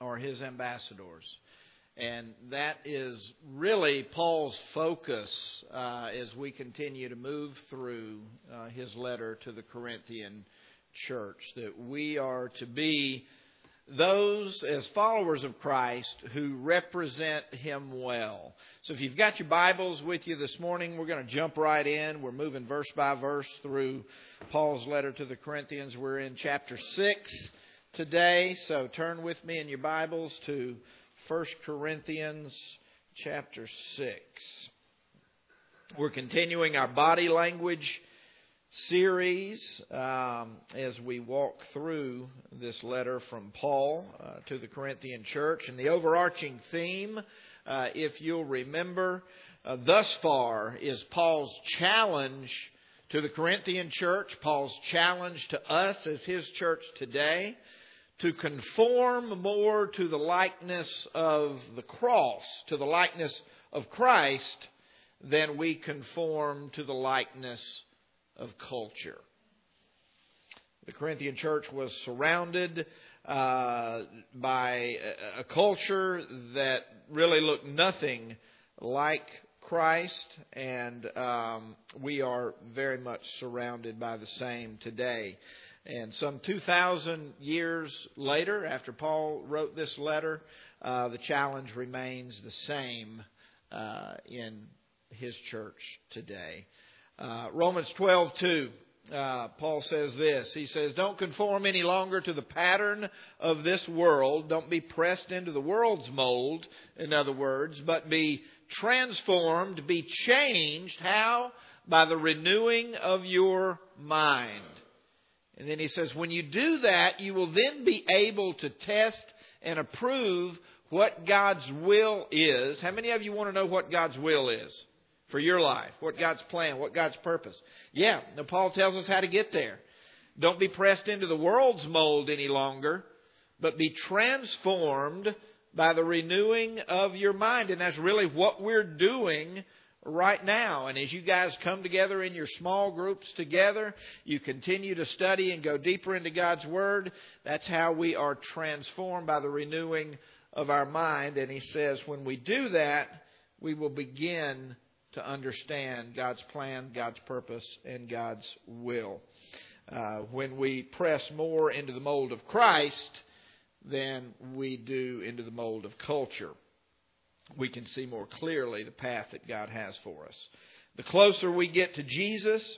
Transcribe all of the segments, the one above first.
are his ambassadors. And that is really Paul's focus uh, as we continue to move through uh, his letter to the Corinthian church. That we are to be those, as followers of Christ, who represent him well. So if you've got your Bibles with you this morning, we're going to jump right in. We're moving verse by verse through Paul's letter to the Corinthians. We're in chapter 6 today, so turn with me in your Bibles to 1 Corinthians chapter 6. We're continuing our body language series um, as we walk through this letter from Paul uh, to the Corinthian church. And the overarching theme, uh, if you'll remember, uh, thus far is Paul's challenge to the Corinthian church, Paul's challenge to us as his church today to conform more to the likeness of the cross, to the likeness of Christ, than we conform to the likeness of culture. The Corinthian church was surrounded uh, by a, culture that really looked nothing like Christ, and um, we are very much surrounded by the same today. And some 2,000 years later, after Paul wrote this letter, uh, the challenge remains the same uh, in his church today. Uh, Romans 12, 2. Uh, Paul says this. He says, Don't conform any longer to the pattern of this world. Don't be pressed into the world's mold, in other words, but be transformed, be changed. How? By the renewing of your mind. And then he says, when you do that, you will then be able to test and approve what God's will is. How many of you want to know what God's will is for your life? What God's plan, what God's purpose? Yeah, now Paul tells us how to get there. Don't be pressed into the world's mold any longer, but be transformed by the renewing of your mind. And that's really what we're doing right now. And as you guys come together in your small groups together, you continue to study and go deeper into God's Word. That's how we are transformed by the renewing of our mind. And he says, when we do that, we will begin to understand God's plan, God's purpose, and God's will. Uh, when we press more into the mold of Christ than we do into the mold of culture we can see more clearly the path that God has for us. The closer we get to Jesus,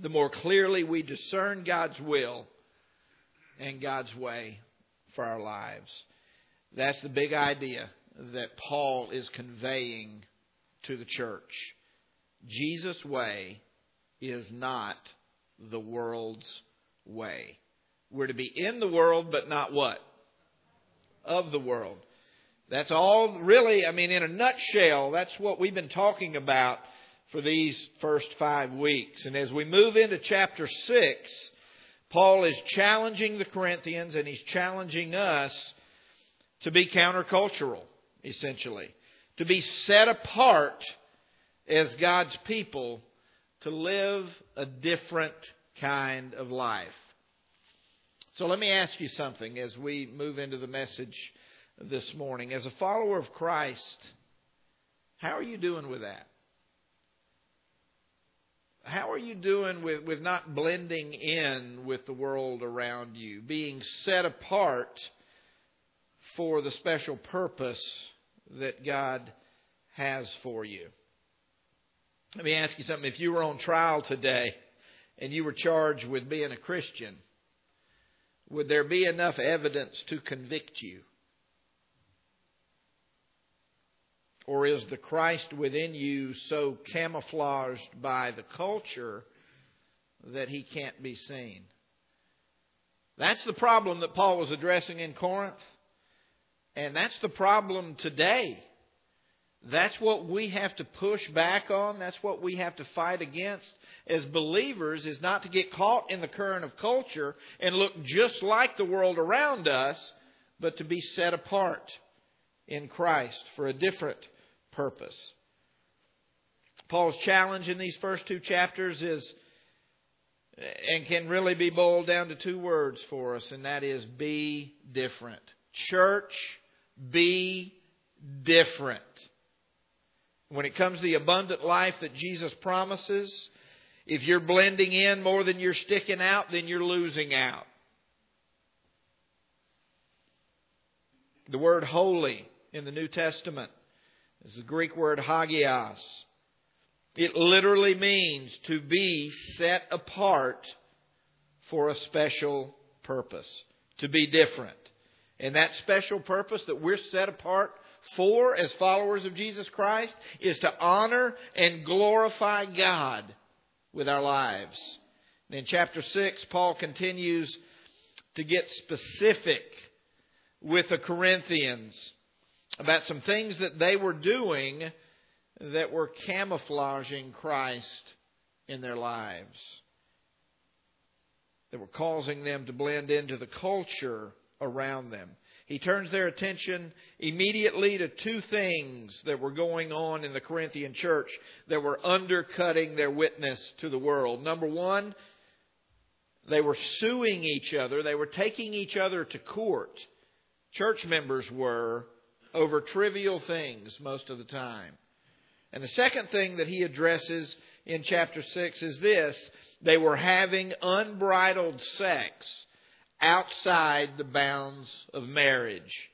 the more clearly we discern God's will and God's way for our lives. That's the big idea that Paul is conveying to the church. Jesus' way is not the world's way. We're to be in the world, but not what? Of the world. That's all really, I mean, in a nutshell, that's what we've been talking about for these first five weeks. And as we move into chapter 6, Paul is challenging the Corinthians and he's challenging us to be countercultural, essentially. To be set apart as God's people to live a different kind of life. So let me ask you something as we move into the message this morning. As a follower of Christ, how are you doing with that? How are you doing with, with not blending in with the world around you, being set apart for the special purpose that God has for you? Let me ask you something. If you were on trial today and you were charged with being a Christian, would there be enough evidence to convict you? Or is the Christ within you so camouflaged by the culture that he can't be seen? That's the problem that Paul was addressing in Corinth. And that's the problem today. That's what we have to push back on. That's what we have to fight against as believers is not to get caught in the current of culture and look just like the world around us, but to be set apart in Christ for a different purpose. Paul's challenge in these first two chapters is and can really be boiled down to two words for us, and that is be different. Church, be different. When it comes to the abundant life that Jesus promises, if you're blending in more than you're sticking out, then you're losing out. The word holy in the New Testament is the Greek word hagios. It literally means to be set apart for a special purpose, to be different. And that special purpose that we're set apart for as followers of Jesus Christ is to honor and glorify God with our lives. And in chapter 6, Paul continues to get specific with the Corinthians about some things that they were doing that were camouflaging Christ in their lives, that were causing them to blend into the culture around them. He turns their attention immediately to two things that were going on in the Corinthian church that were undercutting their witness to the world. Number one, they were suing each other, they were taking each other to court. Church members were over trivial things most of the time. And the second thing that he addresses in chapter 6 is this they were having unbridled sex outside the bounds of marriage.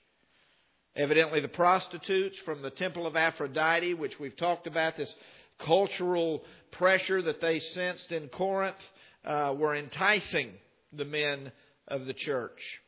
Evidently, the prostitutes from the temple of Aphrodite, which we've talked about, this cultural pressure that they sensed in Corinth, uh, were enticing the men of the church.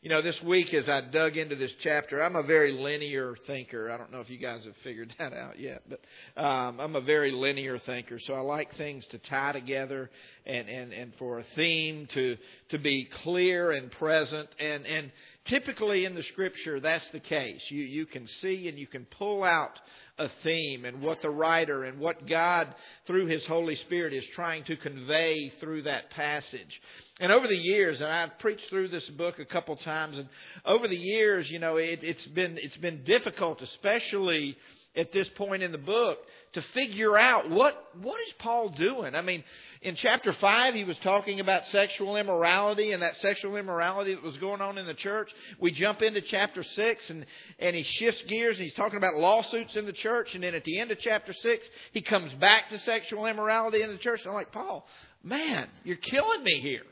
You know, this week as I dug into this chapter, I'm a very linear thinker. I don't know if you guys have figured that out yet, but um, I'm a very linear thinker. So I like things to tie together and, and, and for a theme to, to be clear and present. And, and typically in the scripture, that's the case. You, you can see and you can pull out a theme and what the writer and what God, through His Holy Spirit, is trying to convey through that passage. And over the years, and I've preached through this book a couple times, and over the years, you know, it, it's been it's been difficult, especially at this point in the book, to figure out what what is Paul doing. I mean, in chapter 5, he was talking about sexual immorality and that sexual immorality that was going on in the church. We jump into chapter 6 and, and he shifts gears and he's talking about lawsuits in the church. And then at the end of chapter 6, he comes back to sexual immorality in the church. And I'm like, Paul, man, you're killing me here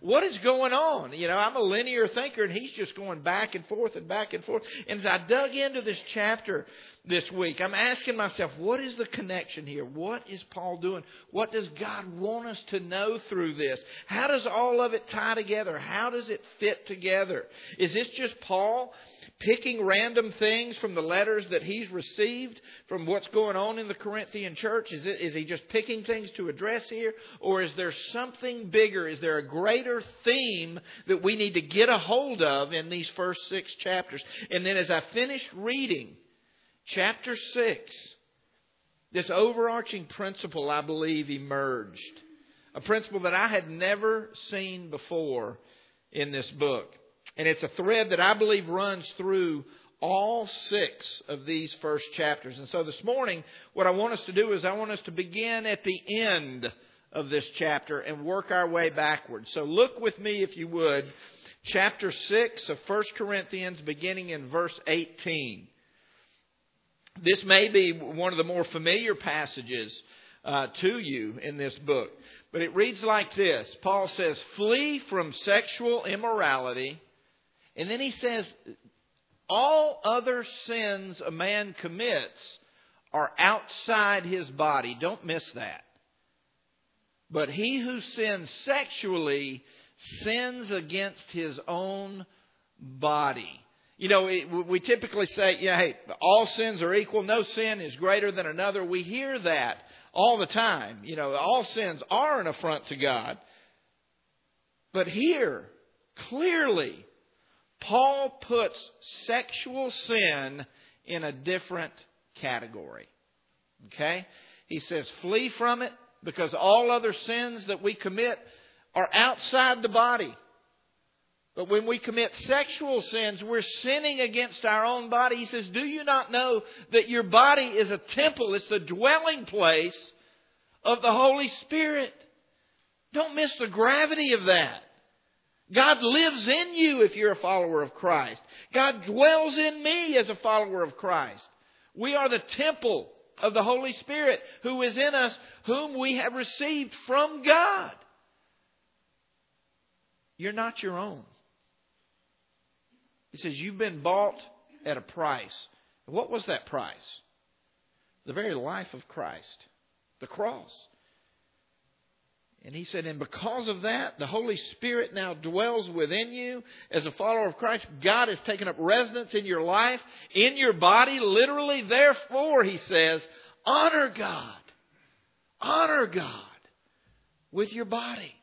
what is going on? You know, I'm a linear thinker and he's just going back and forth and back and forth. And as I dug into this chapter this week, I'm asking myself, what is the connection here? What is Paul doing? What does God want us to know through this? How does all of it tie together? How does it fit together? Is this just Paul picking random things from the letters that he's received from what's going on in the Corinthian church? Is, it, is he just picking things to address here? Or is there something bigger? Is there a greater theme that we need to get a hold of in these first six chapters? And then as I finished reading chapter six, this overarching principle, I believe, emerged. A principle that I had never seen before in this book. And it's a thread that I believe runs through all six of these first chapters. And so this morning, what I want us to do is I want us to begin at the end of this chapter and work our way backwards. So look with me, if you would, chapter 6 of 1 Corinthians, beginning in verse 18. This may be one of the more familiar passages uh, to you in this book, but it reads like this Paul says, Flee from sexual immorality and then he says, all other sins a man commits are outside his body. Don't miss that. But he who sins sexually sins against his own body. You know, we typically say, yeah, hey, all sins are equal. No sin is greater than another. We hear that all the time. You know, all sins are an affront to God. But here, clearly, Paul puts sexual sin in a different category. Okay? He says, flee from it because all other sins that we commit are outside the body. But when we commit sexual sins, we're sinning against our own body. He says, Do you not know that your body is a temple? It's the dwelling place of the Holy Spirit. Don't miss the gravity of that. God lives in you if you're a follower of Christ. God dwells in me as a follower of Christ. We are the temple of the Holy Spirit who is in us, whom we have received from God. You're not your own. He says, You've been bought at a price. What was that price? The very life of Christ, the cross. And he said, and because of that, the Holy Spirit now dwells within you as a follower of Christ. God has taken up residence in your life, in your body, literally. Therefore, he says, honor God. Honor God with your body.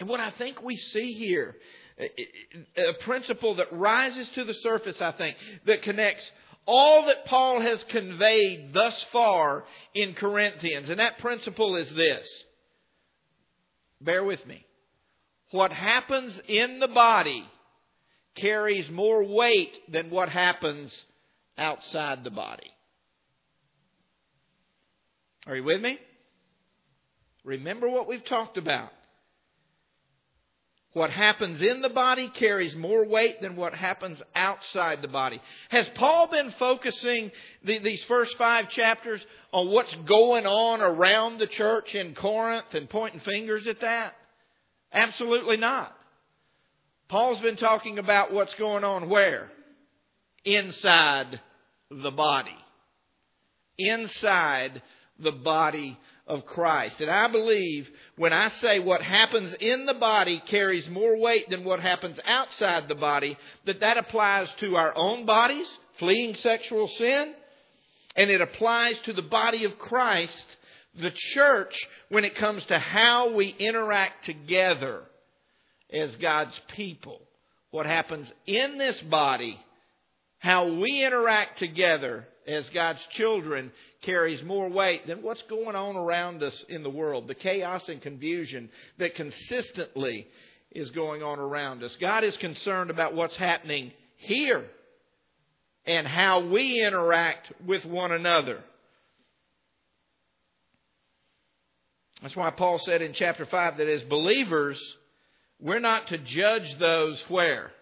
And what I think we see here, a principle that rises to the surface, I think, that connects all that Paul has conveyed thus far in Corinthians. And that principle is this. Bear with me. What happens in the body carries more weight than what happens outside the body. Are you with me? Remember what we've talked about. What happens in the body carries more weight than what happens outside the body. Has Paul been focusing the, these first five chapters on what's going on around the church in Corinth and pointing fingers at that? Absolutely not. Paul's been talking about what's going on where? Inside the body. Inside the body of Christ. And I believe when I say what happens in the body carries more weight than what happens outside the body, that that applies to our own bodies, fleeing sexual sin, and it applies to the body of Christ, the church, when it comes to how we interact together as God's people. What happens in this body, how we interact together as God's children carries more weight than what's going on around us in the world, the chaos and confusion that consistently is going on around us. God is concerned about what's happening here and how we interact with one another. That's why Paul said in chapter 5 that as believers, we're not to judge those where?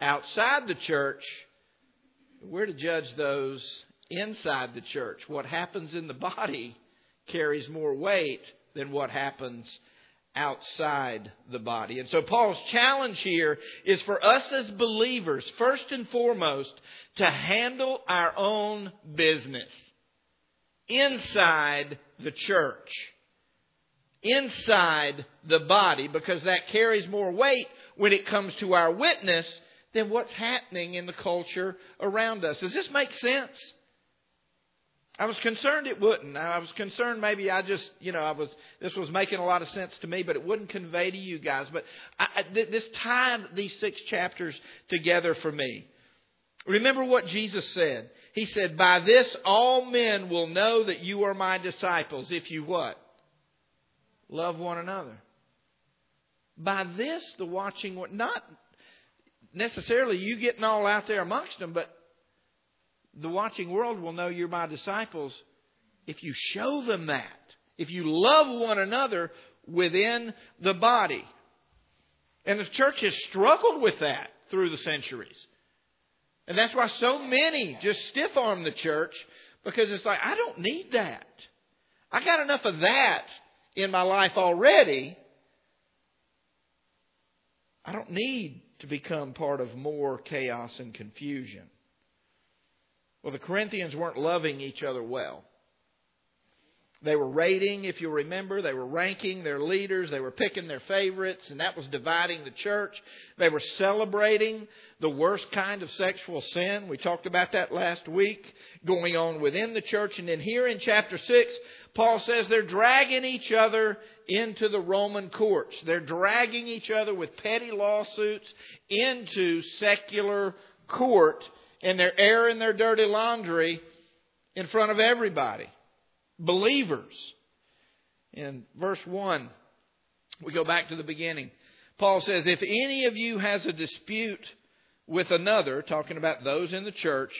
Outside the church. We're to judge those inside the church. What happens in the body carries more weight than what happens outside the body. And so Paul's challenge here is for us as believers, first and foremost, to handle our own business inside the church, inside the body, because that carries more weight when it comes to our witness than what's happening in the culture around us. Does this make sense? I was concerned it wouldn't. I was concerned maybe I just, you know, I was this was making a lot of sense to me, but it wouldn't convey to you guys. But I, this tied these six chapters together for me. Remember what Jesus said. He said, "By this all men will know that you are my disciples if you what? Love one another." By this, the watching, not necessarily you getting all out there amongst them, but the watching world will know you're my disciples if you show them that. If you love one another within the body. And the church has struggled with that through the centuries. And that's why so many just stiff arm the church because it's like, I don't need that. I got enough of that in my life already. I don't need to become part of more chaos and confusion. Well, the Corinthians weren't loving each other well. They were rating, if you remember, they were ranking their leaders, they were picking their favorites, and that was dividing the church. They were celebrating the worst kind of sexual sin. We talked about that last week, going on within the church. And then here in chapter 6, Paul says they're dragging each other into the Roman courts. They're dragging each other with petty lawsuits into secular court and they're airing their dirty laundry in front of everybody. Believers. In verse 1, we go back to the beginning. Paul says, If any of you has a dispute with another, talking about those in the church,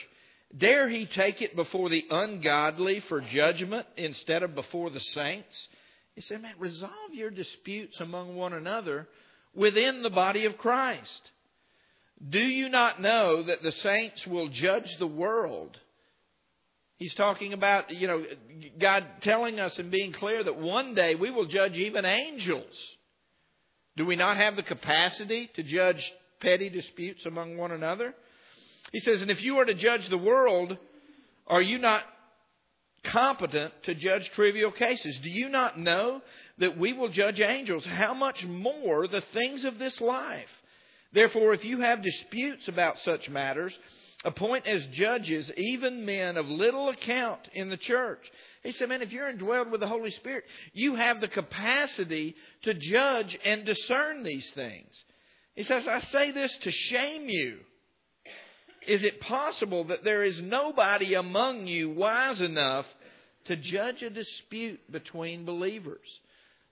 dare he take it before the ungodly for judgment instead of before the saints? He said, man, resolve your disputes among one another within the body of Christ. Do you not know that the saints will judge the world? He's talking about, you know, God telling us and being clear that one day we will judge even angels. Do we not have the capacity to judge petty disputes among one another? He says, and if you are to judge the world, are you not competent to judge trivial cases? Do you not know that we will judge angels? How much more the things of this life? Therefore, if you have disputes about such matters, appoint as judges even men of little account in the church. He said, man, if you're indwelled with the Holy Spirit, you have the capacity to judge and discern these things. He says, I say this to shame you. Is it possible that there is nobody among you wise enough to judge a dispute between believers?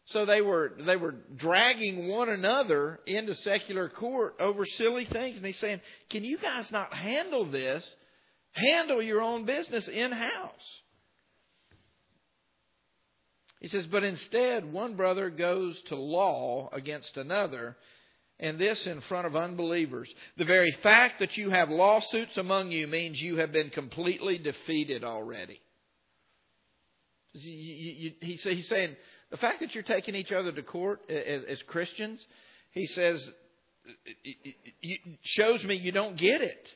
So they were they were dragging one another into secular court over silly things, and he's saying, "Can you guys not handle this? Handle your own business in house." He says, "But instead, one brother goes to law against another." And this in front of unbelievers. The very fact that you have lawsuits among you means you have been completely defeated already. He's saying, the fact that you're taking each other to court as, as Christians, he says, shows me you don't get it.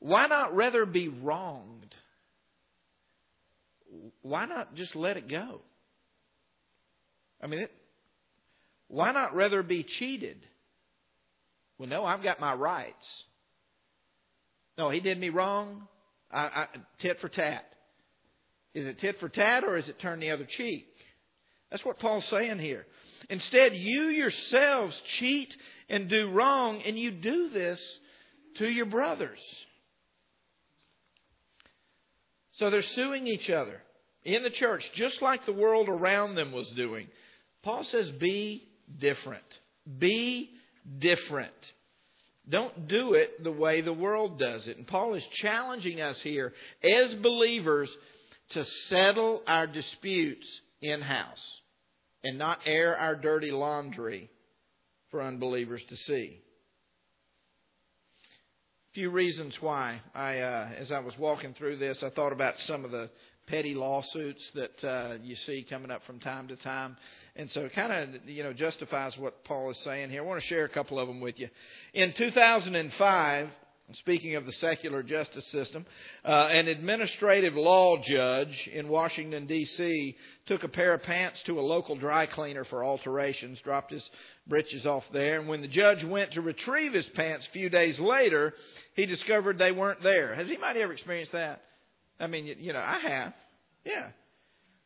Why not rather be wronged? Why not just let it go? I mean, it, why not rather be cheated? Well, no, I've got my rights. No, he did me wrong. I, I, tit for tat. Is it tit for tat or is it turn the other cheek? That's what Paul's saying here. Instead, you yourselves cheat and do wrong, and you do this to your brothers. So they're suing each other in the church, just like the world around them was doing. Paul says, be different. Be different. Don't do it the way the world does it. And Paul is challenging us here as believers to settle our disputes in house and not air our dirty laundry for unbelievers to see. A few reasons why I, uh, as I was walking through this, I thought about some of the petty lawsuits that uh, you see coming up from time to time, and so it kind of you know justifies what Paul is saying here. I want to share a couple of them with you. In 2005. Speaking of the secular justice system, uh, an administrative law judge in Washington, D.C., took a pair of pants to a local dry cleaner for alterations, dropped his breeches off there, and when the judge went to retrieve his pants a few days later, he discovered they weren't there. Has anybody ever experienced that? I mean, you know, I have. Yeah.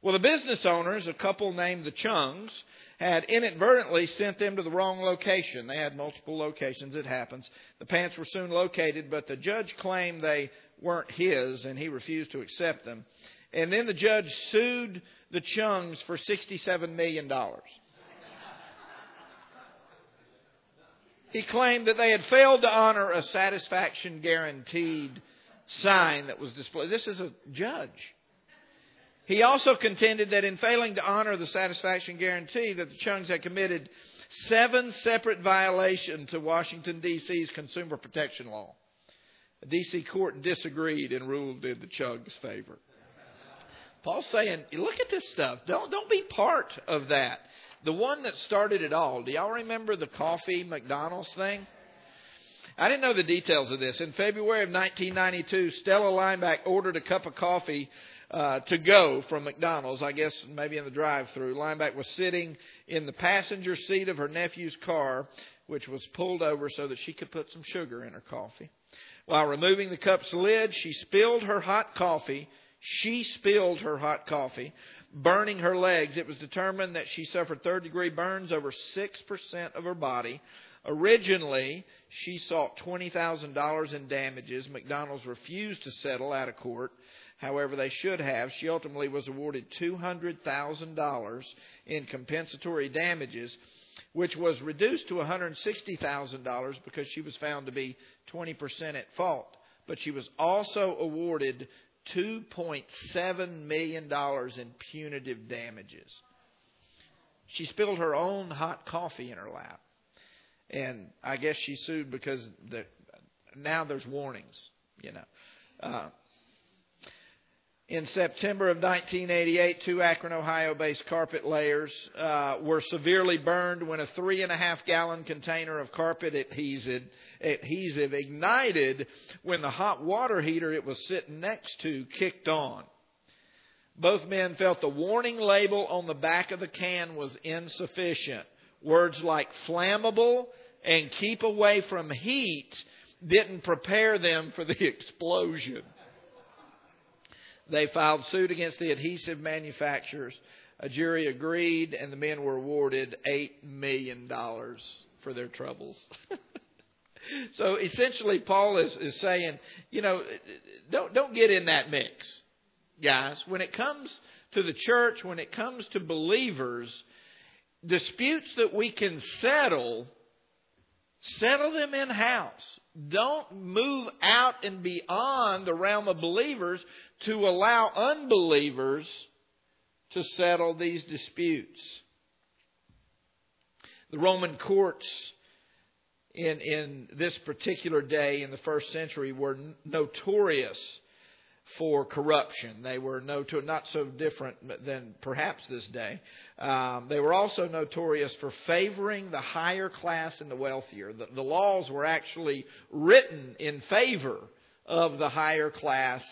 Well, the business owners, a couple named the Chungs, had inadvertently sent them to the wrong location. They had multiple locations, it happens. The pants were soon located, but the judge claimed they weren't his and he refused to accept them. And then the judge sued the Chungs for $67 million. He claimed that they had failed to honor a satisfaction guaranteed sign that was displayed. This is a judge. He also contended that in failing to honor the satisfaction guarantee that the Chungs had committed seven separate violations to Washington D.C.'s consumer protection law. A D.C. court disagreed and ruled in the Chungs' favor. Paul's saying, look at this stuff. Don't don't be part of that. The one that started it all. Do y'all remember the coffee McDonald's thing? I didn't know the details of this. In February of 1992, Stella Liebeck ordered a cup of coffee uh, to go from McDonald's, I guess maybe in the drive through. Liebeck was sitting in the passenger seat of her nephew's car, which was pulled over so that she could put some sugar in her coffee. While removing the cup's lid, she spilled her hot coffee. She spilled her hot coffee, burning her legs. It was determined that she suffered third degree burns over 6% of her body. Originally, she sought $20,000 in damages. McDonald's refused to settle out of court. However, they should have. She ultimately was awarded $200,000 in compensatory damages, which was reduced to $160,000 because she was found to be 20% at fault. But she was also awarded $2.7 million in punitive damages. she spilled her own hot coffee in her lap. And I guess she sued because the, now there's warnings, you know. Uh, in September of 1988, two Akron, Ohio based carpet layers uh, were severely burned when a three and a half gallon container of carpet adhesive, adhesive ignited when the hot water heater it was sitting next to kicked on. Both men felt the warning label on the back of the can was insufficient. Words like flammable and keep away from heat didn't prepare them for the explosion. They filed suit against the adhesive manufacturers. A jury agreed, and the men were awarded $8 million for their troubles. so essentially, Paul is, is saying, you know, don't, don't get in that mix, guys. When it comes to the church, when it comes to believers, disputes that we can settle, settle them in house. Don't move out and beyond the realm of believers to allow unbelievers to settle these disputes. The Roman courts in, in this particular day in the first century were notorious for corruption. They were noto- not so different than perhaps this day. Um, they were also notorious for favoring the higher class and the wealthier. The, the laws were actually written in favor of the higher class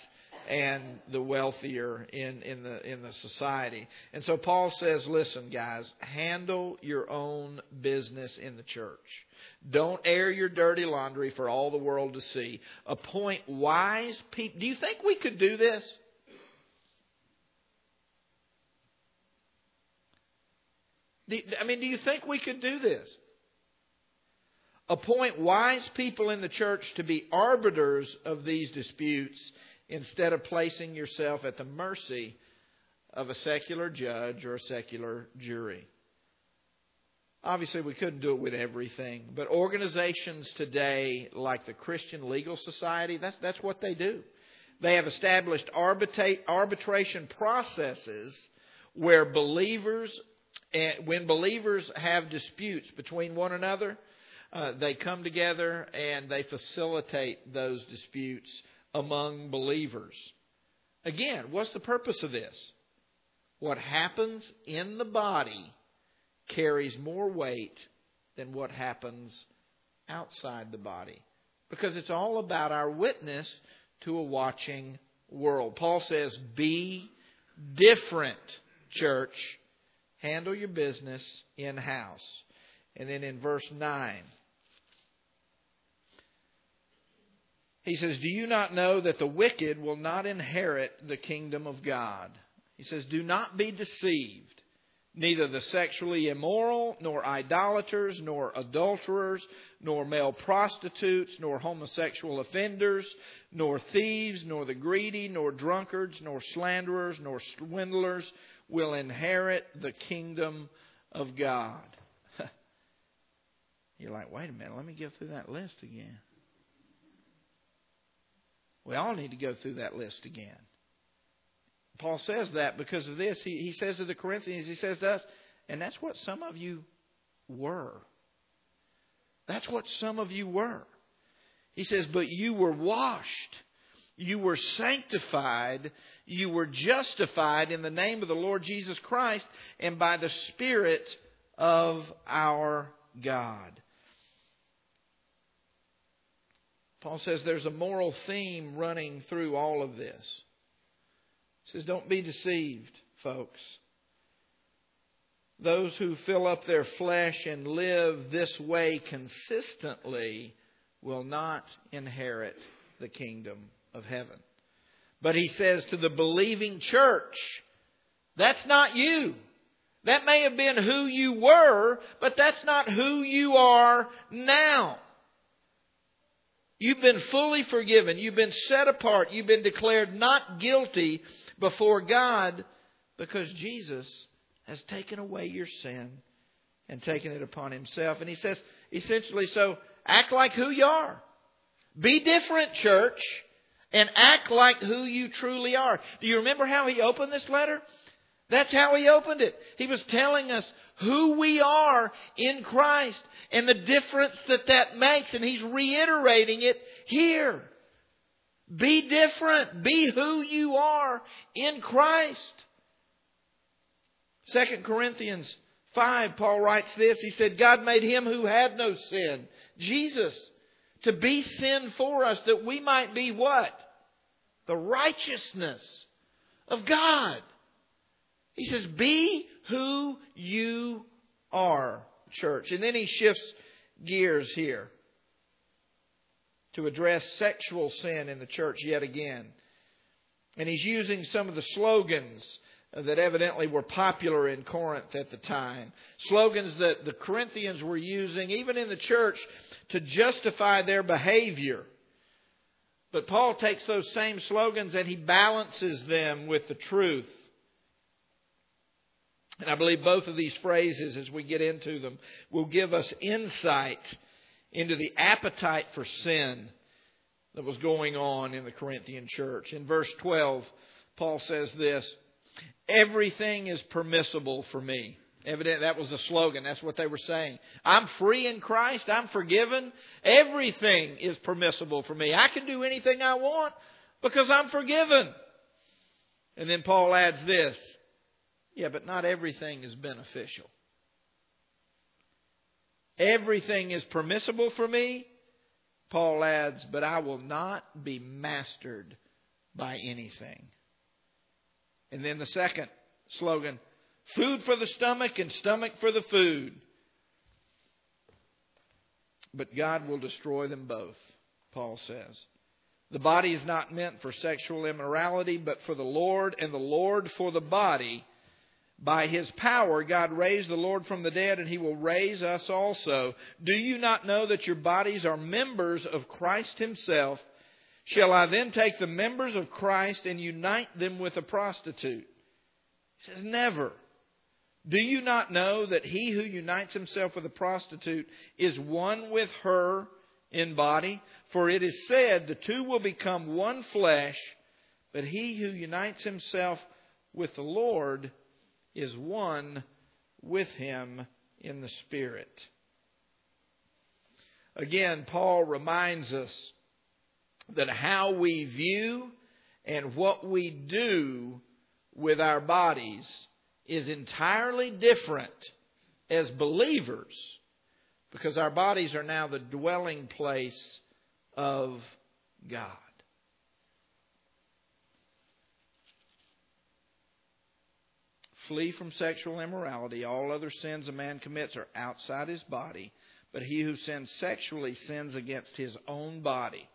and the wealthier in, in the in the society. And so Paul says, listen, guys, handle your own business in the church. Don't air your dirty laundry for all the world to see. Appoint wise people. Do you think we could do this? I mean, do you think we could do this? Appoint wise people in the church to be arbiters of these disputes instead of placing yourself at the mercy of a secular judge or a secular jury. Obviously, we couldn't do it with everything, but organizations today, like the Christian Legal Society, that's, that's what they do. They have established arbitration processes where believers, eh, when believers have disputes between one another, uh, they come together and they facilitate those disputes among believers. Again, what's the purpose of this? What happens in the body carries more weight than what happens outside the body. Because it's all about our witness to a watching world. Paul says, Be different, church. Handle your business in house. And then in verse 9, He says, Do you not know that the wicked will not inherit the kingdom of God? He says, Do not be deceived. Neither the sexually immoral, nor idolaters, nor adulterers, nor male prostitutes, nor homosexual offenders, nor thieves, nor the greedy, nor drunkards, nor slanderers, nor swindlers will inherit the kingdom of God. You're like, wait a minute, let me go through that list again. We all need to go through that list again. Paul says that because of this. He, he says to the Corinthians, he says to us, and that's what some of you were. That's what some of you were. He says, but you were washed. You were sanctified. You were justified in the name of the Lord Jesus Christ and by the Spirit of our God. Paul says there's a moral theme running through all of this. He says, Don't be deceived, folks. Those who fill up their flesh and live this way consistently will not inherit the kingdom of heaven. But he says to the believing church, that's not you. That may have been who you were, but that's not who you are now. You've been fully forgiven. You've been set apart. You've been declared not guilty before God because Jesus has taken away your sin and taken it upon himself. And he says, essentially, so act like who you are. Be different, church, and act like who you truly are. Do you remember how he opened this letter? That's how he opened it. He was telling us who we are in Christ and the difference that that makes, and he's reiterating it here. Be different. Be who you are in Christ. 2 Corinthians 5, Paul writes this. He said, God made him who had no sin, Jesus, to be sin for us that we might be what? The righteousness of God. He says, Be who you are, church. And then he shifts gears here to address sexual sin in the church yet again. And he's using some of the slogans that evidently were popular in Corinth at the time. Slogans that the Corinthians were using, even in the church, to justify their behavior. But Paul takes those same slogans and he balances them with the truth. And I believe both of these phrases, as we get into them, will give us insight into the appetite for sin that was going on in the Corinthian church. In verse 12, Paul says this Everything is permissible for me. Evidently, that was a slogan. That's what they were saying. I'm free in Christ. I'm forgiven. Everything is permissible for me. I can do anything I want because I'm forgiven. And then Paul adds this yeah, but not everything is beneficial. Everything is permissible for me, Paul adds, but I will not be mastered by anything. And then the second slogan food for the stomach and stomach for the food. But God will destroy them both, Paul says. The body is not meant for sexual immorality, but for the Lord, and the Lord for the body. By his power, God raised the Lord from the dead, and he will raise us also. Do you not know that your bodies are members of Christ himself? Shall I then take the members of Christ and unite them with a prostitute? He says, Never. Do you not know that he who unites himself with a prostitute is one with her in body? For it is said, The two will become one flesh, but he who unites himself with the Lord is one with him in the Spirit. Again, Paul reminds us that how we view and what we do with our bodies is entirely different as believers because our bodies are now the dwelling place of God. Flee from sexual immorality. All other sins a man commits are outside his body, but he who sins sexually sins against his own body.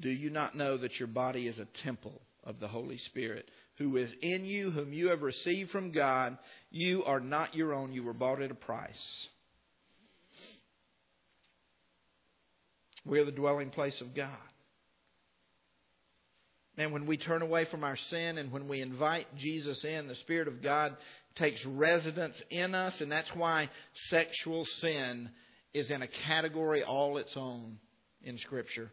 Do you not know that your body is a temple of the Holy Spirit, who is in you, whom you have received from God? You are not your own, you were bought at a price. We are the dwelling place of God. And when we turn away from our sin and when we invite Jesus in, the Spirit of God takes residence in us, and that's why sexual sin is in a category all its own in Scripture.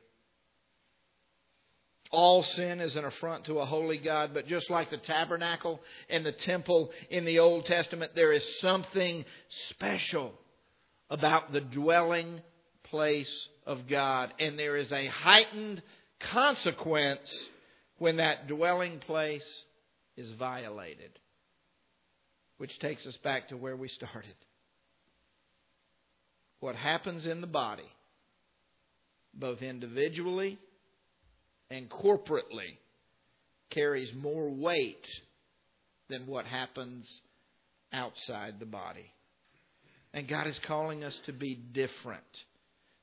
All sin is an affront to a holy God, but just like the tabernacle and the temple in the Old Testament, there is something special about the dwelling place of God, and there is a heightened consequence when that dwelling place is violated. Which takes us back to where we started. What happens in the body, both individually and corporately, carries more weight than what happens outside the body. And God is calling us to be different.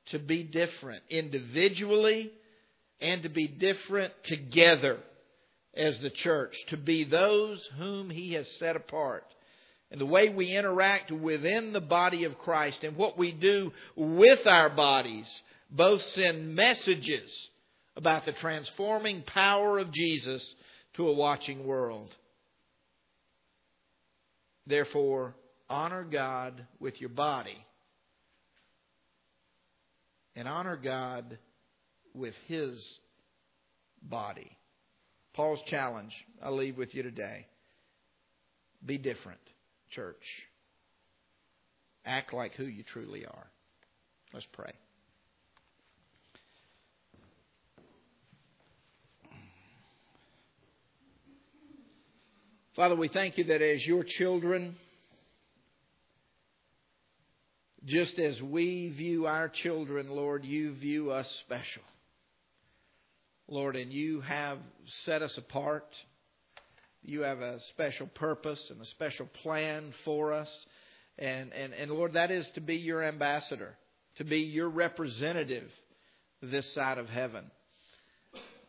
To be different individually and to be different together as the church, to be those whom He has set apart. And the way we interact within the body of Christ and what we do with our bodies both send messages about the transforming power of Jesus to a watching world. Therefore, honor God with your body and honor God with his body. Paul's challenge I leave with you today. Be different, church. Act like who you truly are. Let's pray. Father, we thank you that as your children, just as we view our children, Lord, you view us special. Lord, and you have set us apart. You have a special purpose and a special plan for us. And, and, and Lord, that is to be your ambassador, to be your representative this side of heaven.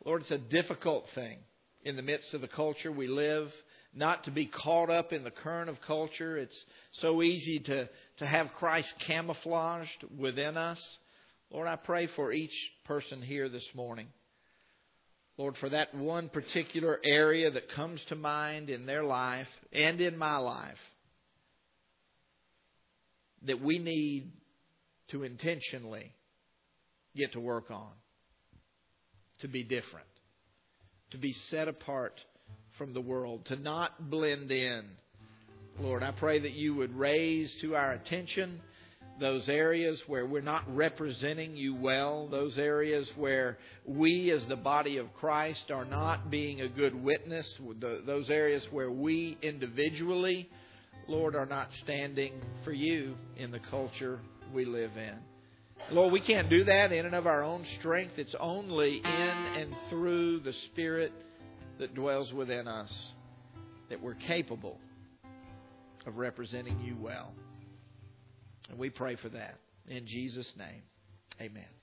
Lord, it's a difficult thing in the midst of the culture we live, not to be caught up in the current of culture. It's so easy to, to have Christ camouflaged within us. Lord, I pray for each person here this morning. Lord, for that one particular area that comes to mind in their life and in my life that we need to intentionally get to work on, to be different, to be set apart from the world, to not blend in. Lord, I pray that you would raise to our attention those areas where we're not representing you well, those areas where we as the body of Christ are not being a good witness, those areas where we individually, Lord, are not standing for you in the culture we live in. Lord, we can't do that in and of our own strength. It's only in and through the Spirit that dwells within us that we're capable of representing you well. And we pray for that. In Jesus' name, amen.